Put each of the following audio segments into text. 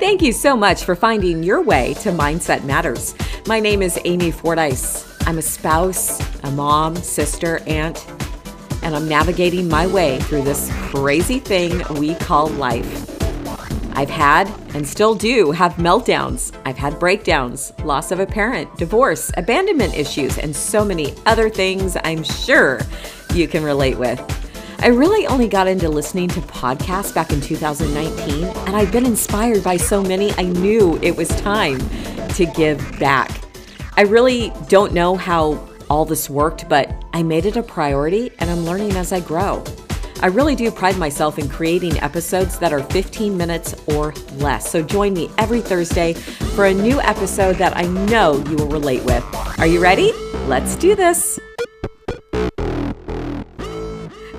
Thank you so much for finding your way to Mindset Matters. My name is Amy Fordyce. I'm a spouse, a mom, sister, aunt, and I'm navigating my way through this crazy thing we call life. I've had and still do have meltdowns. I've had breakdowns, loss of a parent, divorce, abandonment issues, and so many other things I'm sure you can relate with. I really only got into listening to podcasts back in 2019, and I've been inspired by so many, I knew it was time to give back. I really don't know how all this worked, but I made it a priority and I'm learning as I grow. I really do pride myself in creating episodes that are 15 minutes or less. So join me every Thursday for a new episode that I know you will relate with. Are you ready? Let's do this.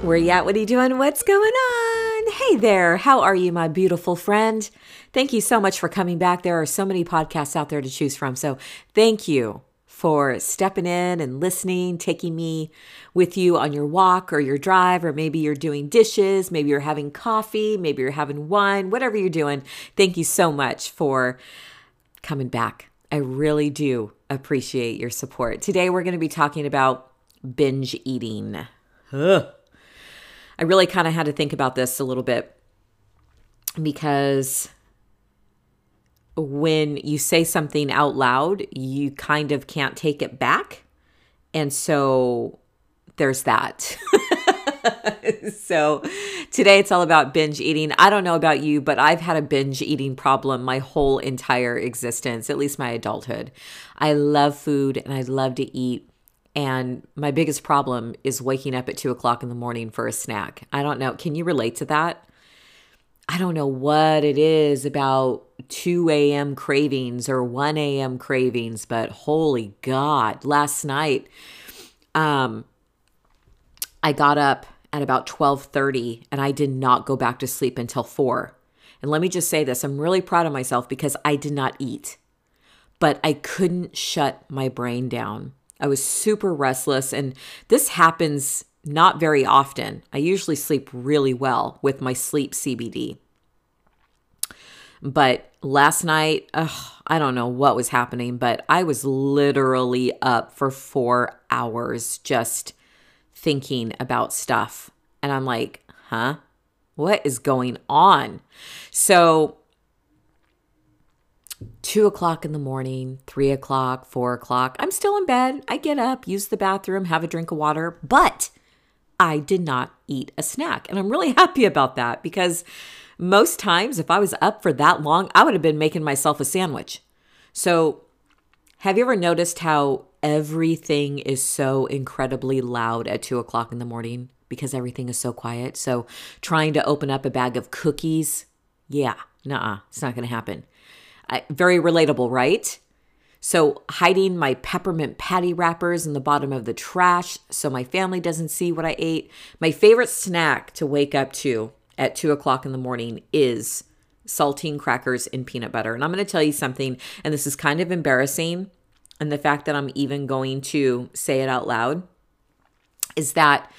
Where you at? What are you doing? What's going on? Hey there. How are you, my beautiful friend? Thank you so much for coming back. There are so many podcasts out there to choose from. So thank you for stepping in and listening, taking me with you on your walk or your drive, or maybe you're doing dishes, maybe you're having coffee, maybe you're having wine, whatever you're doing. Thank you so much for coming back. I really do appreciate your support. Today, we're going to be talking about binge eating. Ugh. I really kind of had to think about this a little bit because when you say something out loud, you kind of can't take it back. And so there's that. so today it's all about binge eating. I don't know about you, but I've had a binge eating problem my whole entire existence, at least my adulthood. I love food and I love to eat. And my biggest problem is waking up at two o'clock in the morning for a snack. I don't know. Can you relate to that? I don't know what it is about 2 a.m. cravings or 1 a.m. cravings, but holy God, last night, um, I got up at about 12:30 and I did not go back to sleep until 4. And let me just say this, I'm really proud of myself because I did not eat. But I couldn't shut my brain down. I was super restless, and this happens not very often. I usually sleep really well with my sleep CBD. But last night, ugh, I don't know what was happening, but I was literally up for four hours just thinking about stuff. And I'm like, huh? What is going on? So two o'clock in the morning, three o'clock, four o'clock. I'm still in bed. I get up, use the bathroom, have a drink of water, but I did not eat a snack. And I'm really happy about that because most times, if I was up for that long, I would have been making myself a sandwich. So, have you ever noticed how everything is so incredibly loud at two o'clock in the morning because everything is so quiet? So, trying to open up a bag of cookies, yeah, nah, it's not going to happen. Very relatable, right? So, hiding my peppermint patty wrappers in the bottom of the trash so my family doesn't see what I ate. My favorite snack to wake up to at two o'clock in the morning is saltine crackers and peanut butter. And I'm going to tell you something, and this is kind of embarrassing. And the fact that I'm even going to say it out loud is that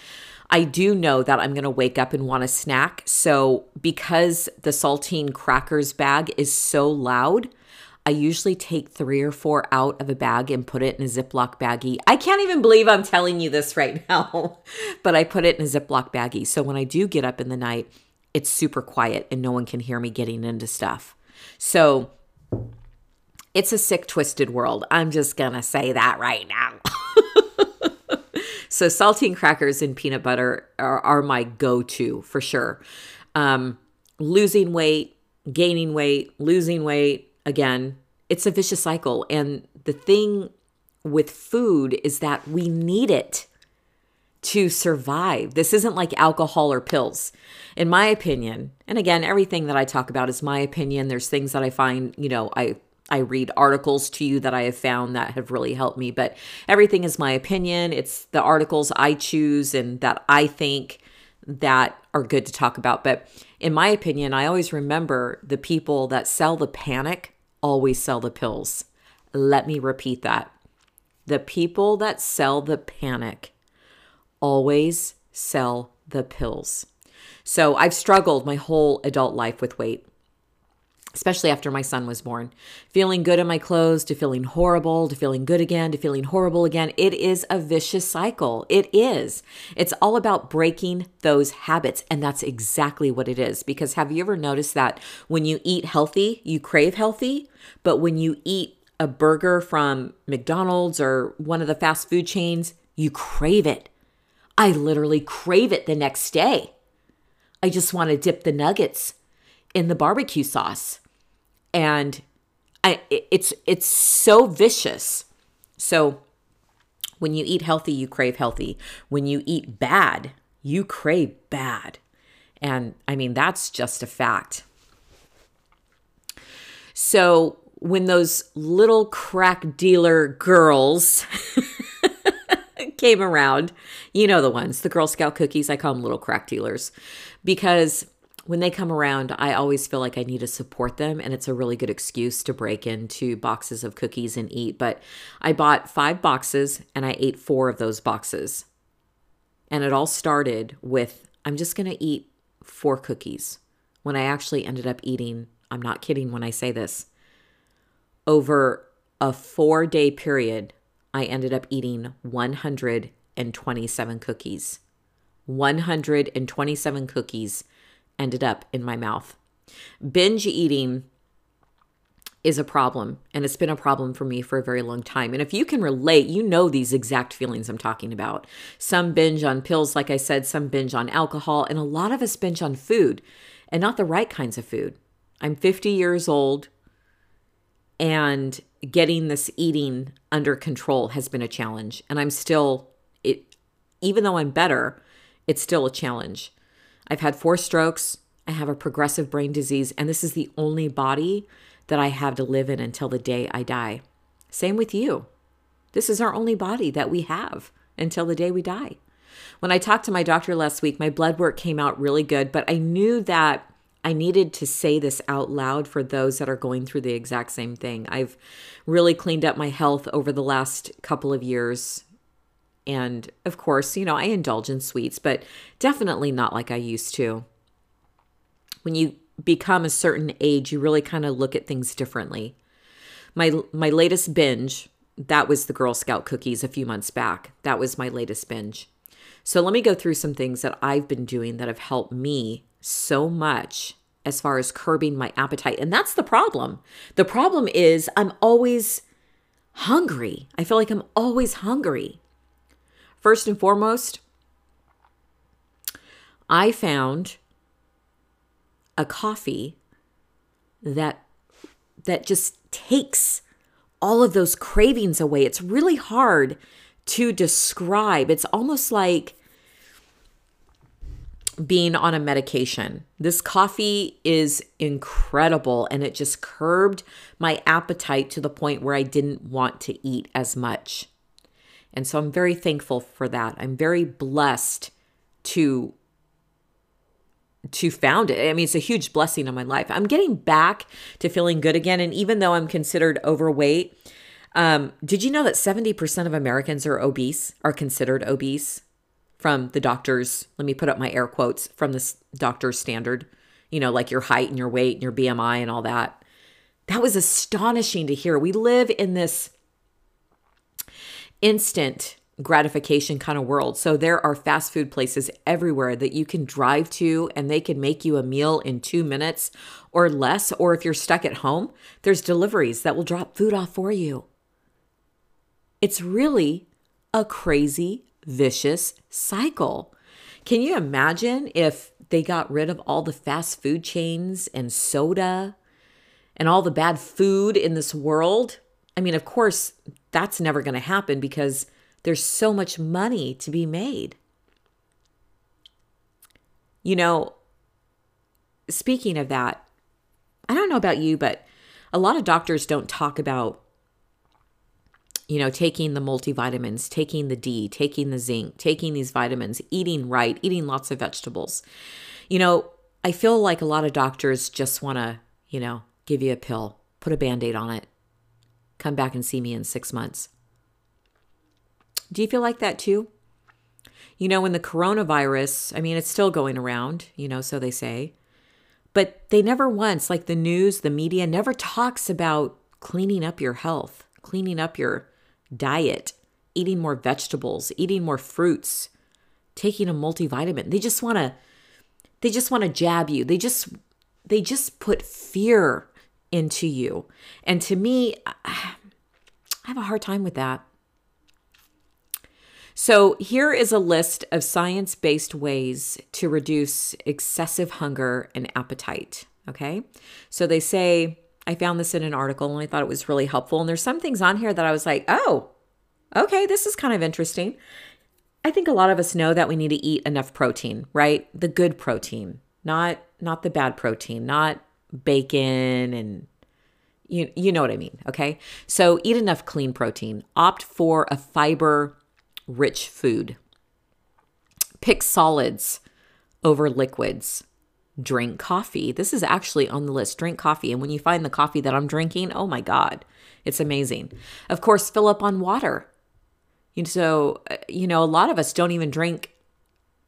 I do know that I'm going to wake up and want a snack. So, because the saltine crackers bag is so loud, I usually take three or four out of a bag and put it in a Ziploc baggie. I can't even believe I'm telling you this right now, but I put it in a Ziploc baggie. So, when I do get up in the night, it's super quiet and no one can hear me getting into stuff. So, it's a sick, twisted world. I'm just going to say that right now. So saltine crackers and peanut butter are, are my go-to for sure. Um, losing weight, gaining weight, losing weight, again, it's a vicious cycle. And the thing with food is that we need it to survive. This isn't like alcohol or pills. In my opinion, and again, everything that I talk about is my opinion. There's things that I find, you know, I I read articles to you that I have found that have really helped me, but everything is my opinion. It's the articles I choose and that I think that are good to talk about. But in my opinion, I always remember the people that sell the panic always sell the pills. Let me repeat that. The people that sell the panic always sell the pills. So I've struggled my whole adult life with weight. Especially after my son was born. Feeling good in my clothes to feeling horrible to feeling good again to feeling horrible again. It is a vicious cycle. It is. It's all about breaking those habits. And that's exactly what it is. Because have you ever noticed that when you eat healthy, you crave healthy, but when you eat a burger from McDonald's or one of the fast food chains, you crave it. I literally crave it the next day. I just want to dip the nuggets in the barbecue sauce and I, it's it's so vicious. So when you eat healthy, you crave healthy. When you eat bad, you crave bad. And I mean, that's just a fact. So when those little crack dealer girls came around, you know the ones, the Girl Scout cookies, I call them little crack dealers because when they come around, I always feel like I need to support them, and it's a really good excuse to break into boxes of cookies and eat. But I bought five boxes and I ate four of those boxes. And it all started with I'm just going to eat four cookies when I actually ended up eating, I'm not kidding when I say this, over a four day period, I ended up eating 127 cookies. 127 cookies ended up in my mouth. Binge eating is a problem, and it's been a problem for me for a very long time. And if you can relate, you know these exact feelings I'm talking about. Some binge on pills, like I said, some binge on alcohol, and a lot of us binge on food and not the right kinds of food. I'm 50 years old, and getting this eating under control has been a challenge. And I'm still, it, even though I'm better, it's still a challenge. I've had four strokes. I have a progressive brain disease, and this is the only body that I have to live in until the day I die. Same with you. This is our only body that we have until the day we die. When I talked to my doctor last week, my blood work came out really good, but I knew that I needed to say this out loud for those that are going through the exact same thing. I've really cleaned up my health over the last couple of years and of course, you know, I indulge in sweets, but definitely not like I used to. When you become a certain age, you really kind of look at things differently. My my latest binge, that was the Girl Scout cookies a few months back. That was my latest binge. So let me go through some things that I've been doing that have helped me so much as far as curbing my appetite. And that's the problem. The problem is I'm always hungry. I feel like I'm always hungry. First and foremost, I found a coffee that that just takes all of those cravings away. It's really hard to describe. It's almost like being on a medication. This coffee is incredible and it just curbed my appetite to the point where I didn't want to eat as much. And so I'm very thankful for that. I'm very blessed to to found it. I mean, it's a huge blessing in my life. I'm getting back to feeling good again. And even though I'm considered overweight, um, did you know that 70% of Americans are obese, are considered obese from the doctor's, let me put up my air quotes, from the doctor's standard, you know, like your height and your weight and your BMI and all that. That was astonishing to hear. We live in this instant gratification kind of world. So there are fast food places everywhere that you can drive to and they can make you a meal in 2 minutes or less or if you're stuck at home, there's deliveries that will drop food off for you. It's really a crazy vicious cycle. Can you imagine if they got rid of all the fast food chains and soda and all the bad food in this world? I mean, of course, that's never going to happen because there's so much money to be made. You know, speaking of that, I don't know about you, but a lot of doctors don't talk about you know, taking the multivitamins, taking the D, taking the zinc, taking these vitamins, eating right, eating lots of vegetables. You know, I feel like a lot of doctors just want to, you know, give you a pill, put a band aid on it, come back and see me in six months. Do you feel like that too? You know, when the coronavirus, I mean, it's still going around, you know, so they say, But they never once, like the news, the media, never talks about cleaning up your health, cleaning up your diet, eating more vegetables, eating more fruits, taking a multivitamin. They just want to they just want to jab you. They just they just put fear into you. And to me, I have a hard time with that. So, here is a list of science based ways to reduce excessive hunger and appetite. Okay. So, they say, I found this in an article and I thought it was really helpful. And there's some things on here that I was like, oh, okay, this is kind of interesting. I think a lot of us know that we need to eat enough protein, right? The good protein, not not the bad protein, not bacon and you you know what I mean, okay? So eat enough clean protein. Opt for a fiber rich food. Pick solids over liquids. Drink coffee. This is actually on the list. Drink coffee. And when you find the coffee that I'm drinking, oh my God, it's amazing. Of course, fill up on water. And so, uh, you know, a lot of us don't even drink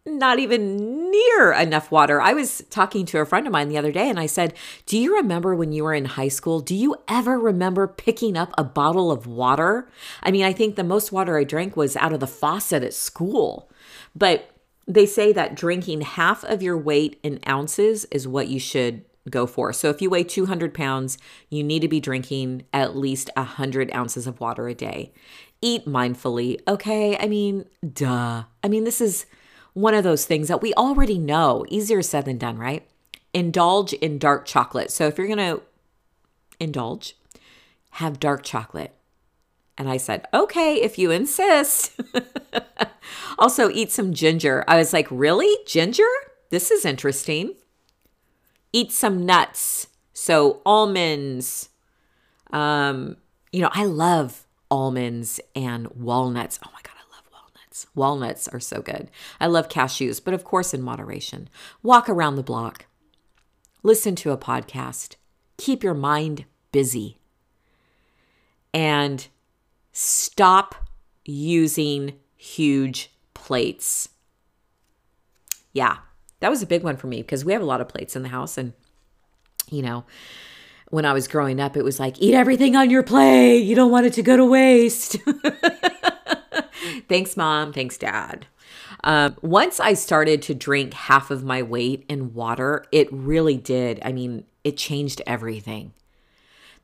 not even near enough water. I was talking to a friend of mine the other day and I said, Do you remember when you were in high school? Do you ever remember picking up a bottle of water? I mean, I think the most water I drank was out of the faucet at school. But they say that drinking half of your weight in ounces is what you should go for. So if you weigh 200 pounds, you need to be drinking at least 100 ounces of water a day. Eat mindfully, okay? I mean, duh. I mean, this is one of those things that we already know. Easier said than done, right? Indulge in dark chocolate. So if you're going to indulge, have dark chocolate. And I said, okay, if you insist. also, eat some ginger. I was like, really? Ginger? This is interesting. Eat some nuts. So, almonds. Um, you know, I love almonds and walnuts. Oh my God nuts. Walnuts are so good. I love cashews, but of course in moderation. Walk around the block. Listen to a podcast. Keep your mind busy. And stop using huge plates. Yeah, that was a big one for me because we have a lot of plates in the house. And, you know, when I was growing up, it was like, eat everything on your plate. You don't want it to go to waste. Thanks, mom. Thanks, dad. Um, once I started to drink half of my weight in water, it really did. I mean, it changed everything.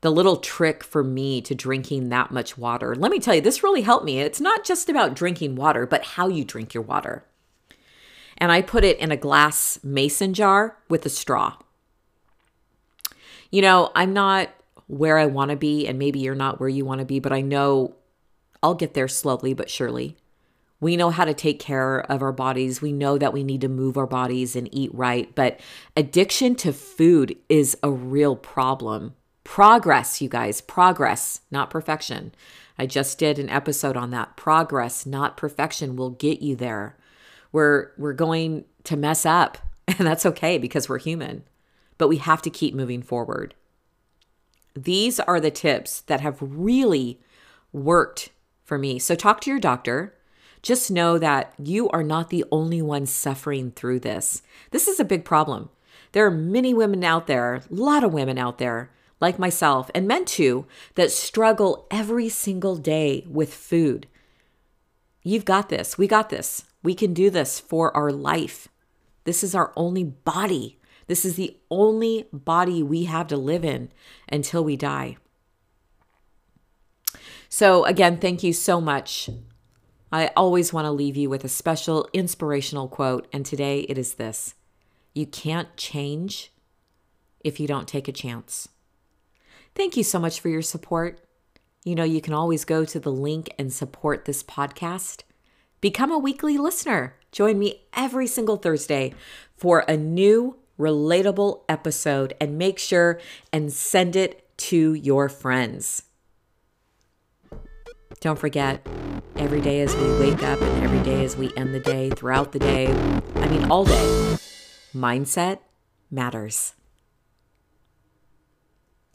The little trick for me to drinking that much water, let me tell you, this really helped me. It's not just about drinking water, but how you drink your water. And I put it in a glass mason jar with a straw. You know, I'm not where I want to be, and maybe you're not where you want to be, but I know I'll get there slowly but surely. We know how to take care of our bodies. We know that we need to move our bodies and eat right. But addiction to food is a real problem. Progress, you guys, progress, not perfection. I just did an episode on that. Progress, not perfection, will get you there. We're, we're going to mess up, and that's okay because we're human. But we have to keep moving forward. These are the tips that have really worked for me. So talk to your doctor. Just know that you are not the only one suffering through this. This is a big problem. There are many women out there, a lot of women out there, like myself, and men too, that struggle every single day with food. You've got this. We got this. We can do this for our life. This is our only body. This is the only body we have to live in until we die. So, again, thank you so much. I always want to leave you with a special inspirational quote, and today it is this You can't change if you don't take a chance. Thank you so much for your support. You know, you can always go to the link and support this podcast. Become a weekly listener. Join me every single Thursday for a new relatable episode and make sure and send it to your friends. Don't forget, every day as we wake up and every day as we end the day, throughout the day, I mean, all day, mindset matters.